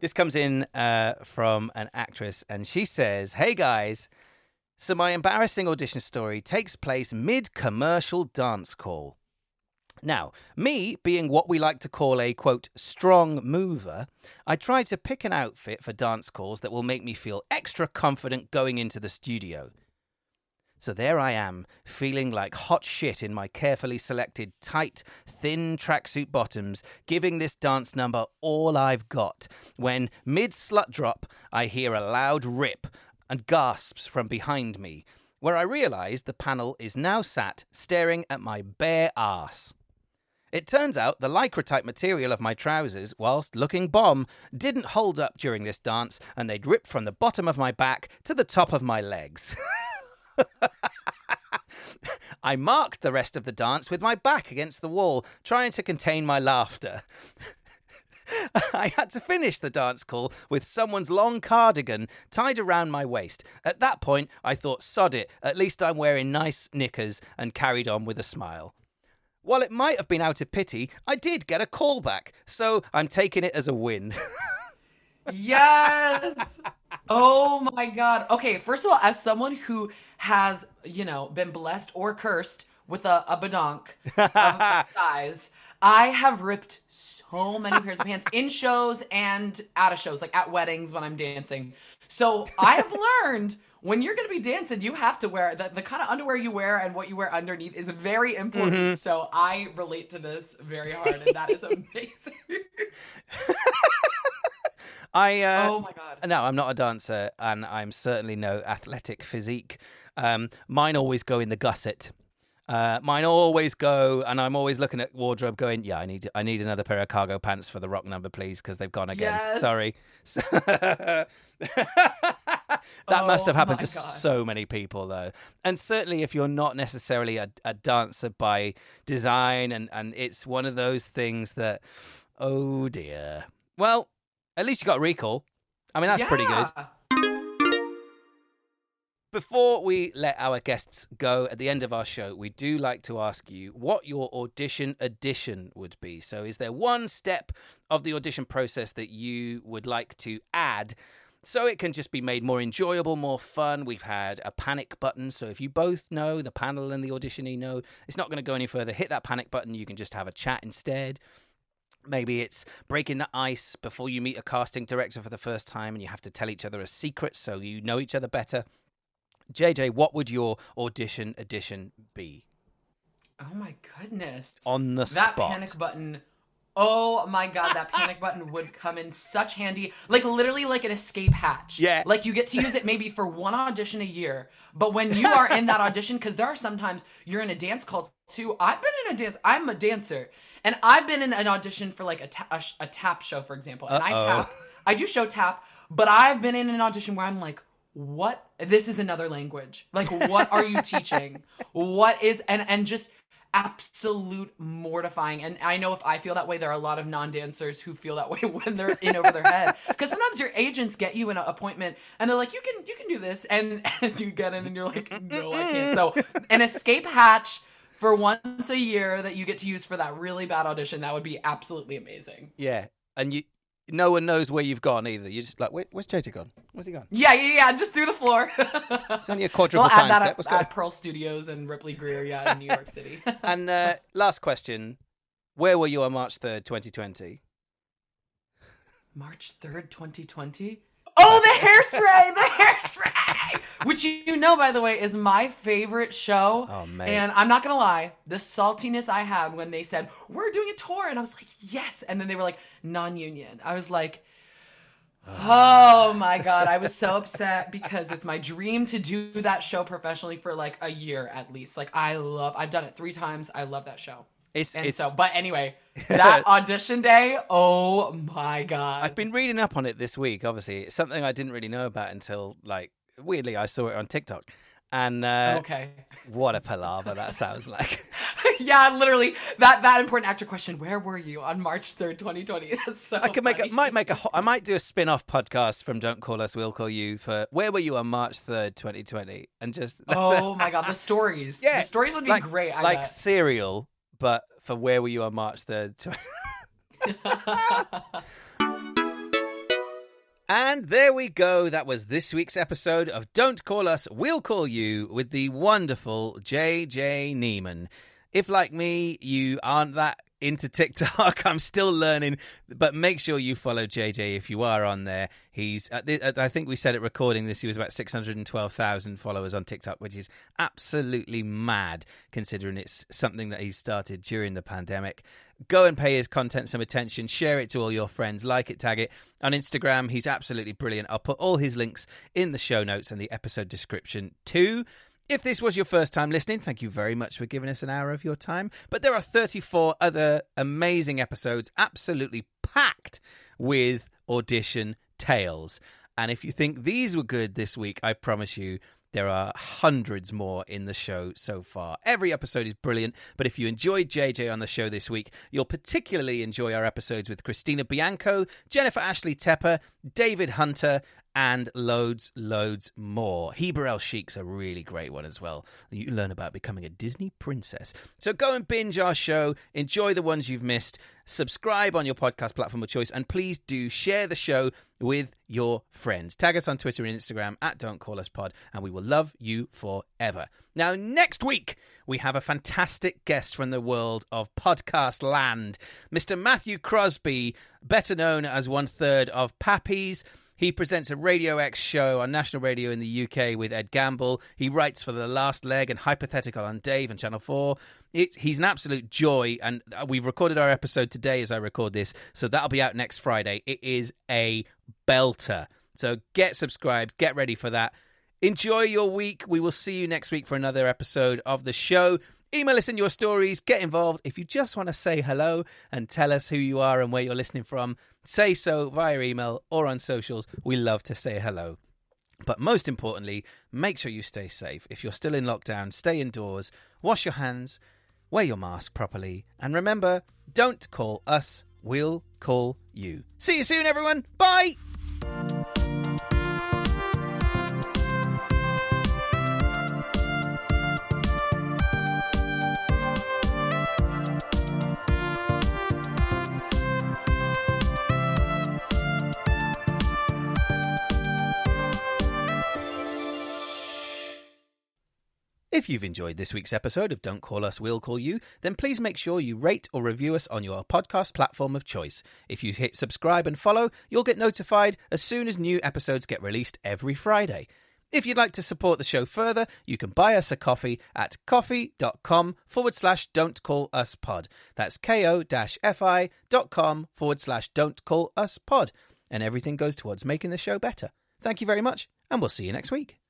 This comes in uh, from an actress and she says, Hey guys, so my embarrassing audition story takes place mid commercial dance call. Now, me being what we like to call a quote strong mover, I try to pick an outfit for dance calls that will make me feel extra confident going into the studio. So there I am, feeling like hot shit in my carefully selected tight, thin tracksuit bottoms, giving this dance number all I've got, when mid slut drop, I hear a loud rip and gasps from behind me, where I realise the panel is now sat staring at my bare ass. It turns out the lycra type material of my trousers, whilst looking bomb, didn't hold up during this dance and they'd ripped from the bottom of my back to the top of my legs. [laughs] I marked the rest of the dance with my back against the wall, trying to contain my laughter. [laughs] I had to finish the dance call with someone's long cardigan tied around my waist. At that point, I thought, sod it, at least I'm wearing nice knickers, and carried on with a smile. While it might have been out of pity, I did get a call back, so I'm taking it as a win. [laughs] Yes. oh my god. Okay, first of all, as someone who has, you know, been blessed or cursed with a, a badonk of [laughs] size, I have ripped so many pairs of pants in shows and out of shows, like at weddings when I'm dancing. So I have [laughs] learned when you're gonna be dancing, you have to wear the, the kind of underwear you wear and what you wear underneath is very important. So I relate to this very hard, and that is amazing. [laughs] I uh, oh my god. No, I'm not a dancer, and I'm certainly no athletic physique. Um, mine always go in the gusset. Uh, mine always go, and I'm always looking at wardrobe, going, "Yeah, I need, I need another pair of cargo pants for the rock number, please, because they've gone again." Yes. Sorry. [laughs] that must have Oh happened to God. so many people, though, and certainly if you're not necessarily a, a dancer by design, and and it's one of those things that, oh dear. Well, at least you got recall. I mean, that's pretty good. Before we let our guests go at the end of our show, we do like to ask you what your audition addition would be. So, is there one step of the audition process that you would like to add so it can just be made more enjoyable, more fun? We've had a panic button. So, if you both know, the panel and the auditionee know, it's not going to go any further. Hit that panic button. You can just have a chat instead. Maybe it's breaking the ice before you meet a casting director for the first time and you have to tell each other a secret so you know each other better. JJ, what would your audition edition be? Oh my goodness. On the that spot. That panic button. Oh my god, that panic button would come in such handy. Like literally like an escape hatch. Yeah. Like you get to use it maybe for one audition a year. But when you are in that audition, because there are sometimes you're in a dance call too. I've been in a dance, I'm a dancer. And I've been in an audition for like a, ta- a, sh- a tap show, for example. And I Uh-oh. tap. I do show tap, but I've been in an audition where I'm like, what? This is another language. Like, what are you [laughs] teaching? What is, and, and just, absolute mortifying and i know if i feel that way there are a lot of non-dancers who feel that way [laughs] when they're in over their head because sometimes your agents get you an appointment and they're like you can you can do this and, [laughs] and you get in and you're like no i can't so an escape hatch for once a year that you get to use for that really bad audition that would be absolutely amazing Yeah. And you no one knows where you've gone either. You're just like, Wait, where's JJ gone? Where's he gone? yeah yeah yeah just through the floor [laughs] It's only a quadruple we'll add time that step. going at pearl studios and ripley grier yeah in new york [laughs] city And uh, [laughs] last question. Where were you on March 3rd, 2020? March 3rd, 2020. Oh, the hairspray! The hairspray! Which you know, by the way, is my favorite show. Oh, mate. And I'm not gonna lie, the saltiness I had when they said, We're doing a tour, and I was like, Yes. And then they were like, non union. I was like, Oh my god, I was so upset because it's my dream to do that show professionally for like a year at least. Like I love I've done it 3 times. I love that show. It's, And it's, so but anyway, [laughs] that audition day, oh my god. I've been reading up on it this week. Obviously, it's something I didn't really know about until like weirdly I saw it on TikTok, and uh, Okay. what a palaver that sounds like. [laughs] [laughs] yeah, literally that that important actor question. Where were you on March 3rd, 2020? That's so I could make a, might make a I might do a spin-off podcast from Don't Call Us We'll Call You for where were you on March third, twenty twenty, and just Oh my god, the stories. Yeah, The stories would be like great. I like bet. serial, but for where were you on March third. [laughs] [laughs] And there we go. That was this week's episode of Don't Call Us, We'll Call You with the wonderful JJ Niemann. If, like me, you aren't that into TikTok, [laughs] I'm still learning, but make sure you follow JJ if you are on there. He's, at the, at- I think we said it recording this, he was about 612,000 followers on TikTok, which is absolutely mad considering it's something that he started during the pandemic. Go and pay his content some attention, share it to all your friends, like it, tag it. On Instagram, he's absolutely brilliant. I'll put all his links in the show notes and the episode description too. If this was your first time listening, thank you very much for giving us an hour of your time. But there are 34 other amazing episodes, absolutely packed with audition tales. And if you think these were good this week, I promise you there are hundreds more in the show so far. Every episode is brilliant, but if you enjoyed JJ on the show this week, you'll particularly enjoy our episodes with Christina Bianco, Jennifer Ashley Tepper, David Hunter, and loads, loads more. Hiba Elchikhe's a really great one as well. You learn about becoming a Disney princess. So go and binge our show, enjoy the ones you've missed, subscribe on your podcast platform of choice, and please do share the show with your friends. Tag us on Twitter and Instagram at Don't Call Us Pod, and we will love you forever. Now, next week, we have a fantastic guest from the world of podcast land, Mr. Matthew Crosby, better known as one third of Pappy's. He presents a Radio X show on national radio in the UK with Ed Gamble. He writes for The Last Leg and Hypothetical on Dave and Channel 4. It's, he's an absolute joy, and uh, we've recorded our episode today as I record this, so that'll be out next Friday. It is a belter. So get subscribed, get ready for that. Enjoy your week. We will see you next week for another episode of the show. Email us in your stories, get involved. If you just want to say hello and tell us who you are and where you're listening from, say so via email or on socials. We love to say hello. But most importantly, make sure you stay safe. If you're still in lockdown, stay indoors, wash your hands, wear your mask properly, and remember don't call us, we'll call you. See you soon, everyone. Bye. If you've enjoyed this week's episode of Don't Call Us, We'll Call You, then please make sure you rate or review us on your podcast platform of choice. If you hit subscribe and follow, you'll get notified as soon as new episodes get released every Friday. If you'd like to support the show further, you can buy us a coffee at coffee.com forward slash don't call us pod. That's ko fi.com forward slash don't call us pod. And everything goes towards making the show better. Thank you very much, and we'll see you next week.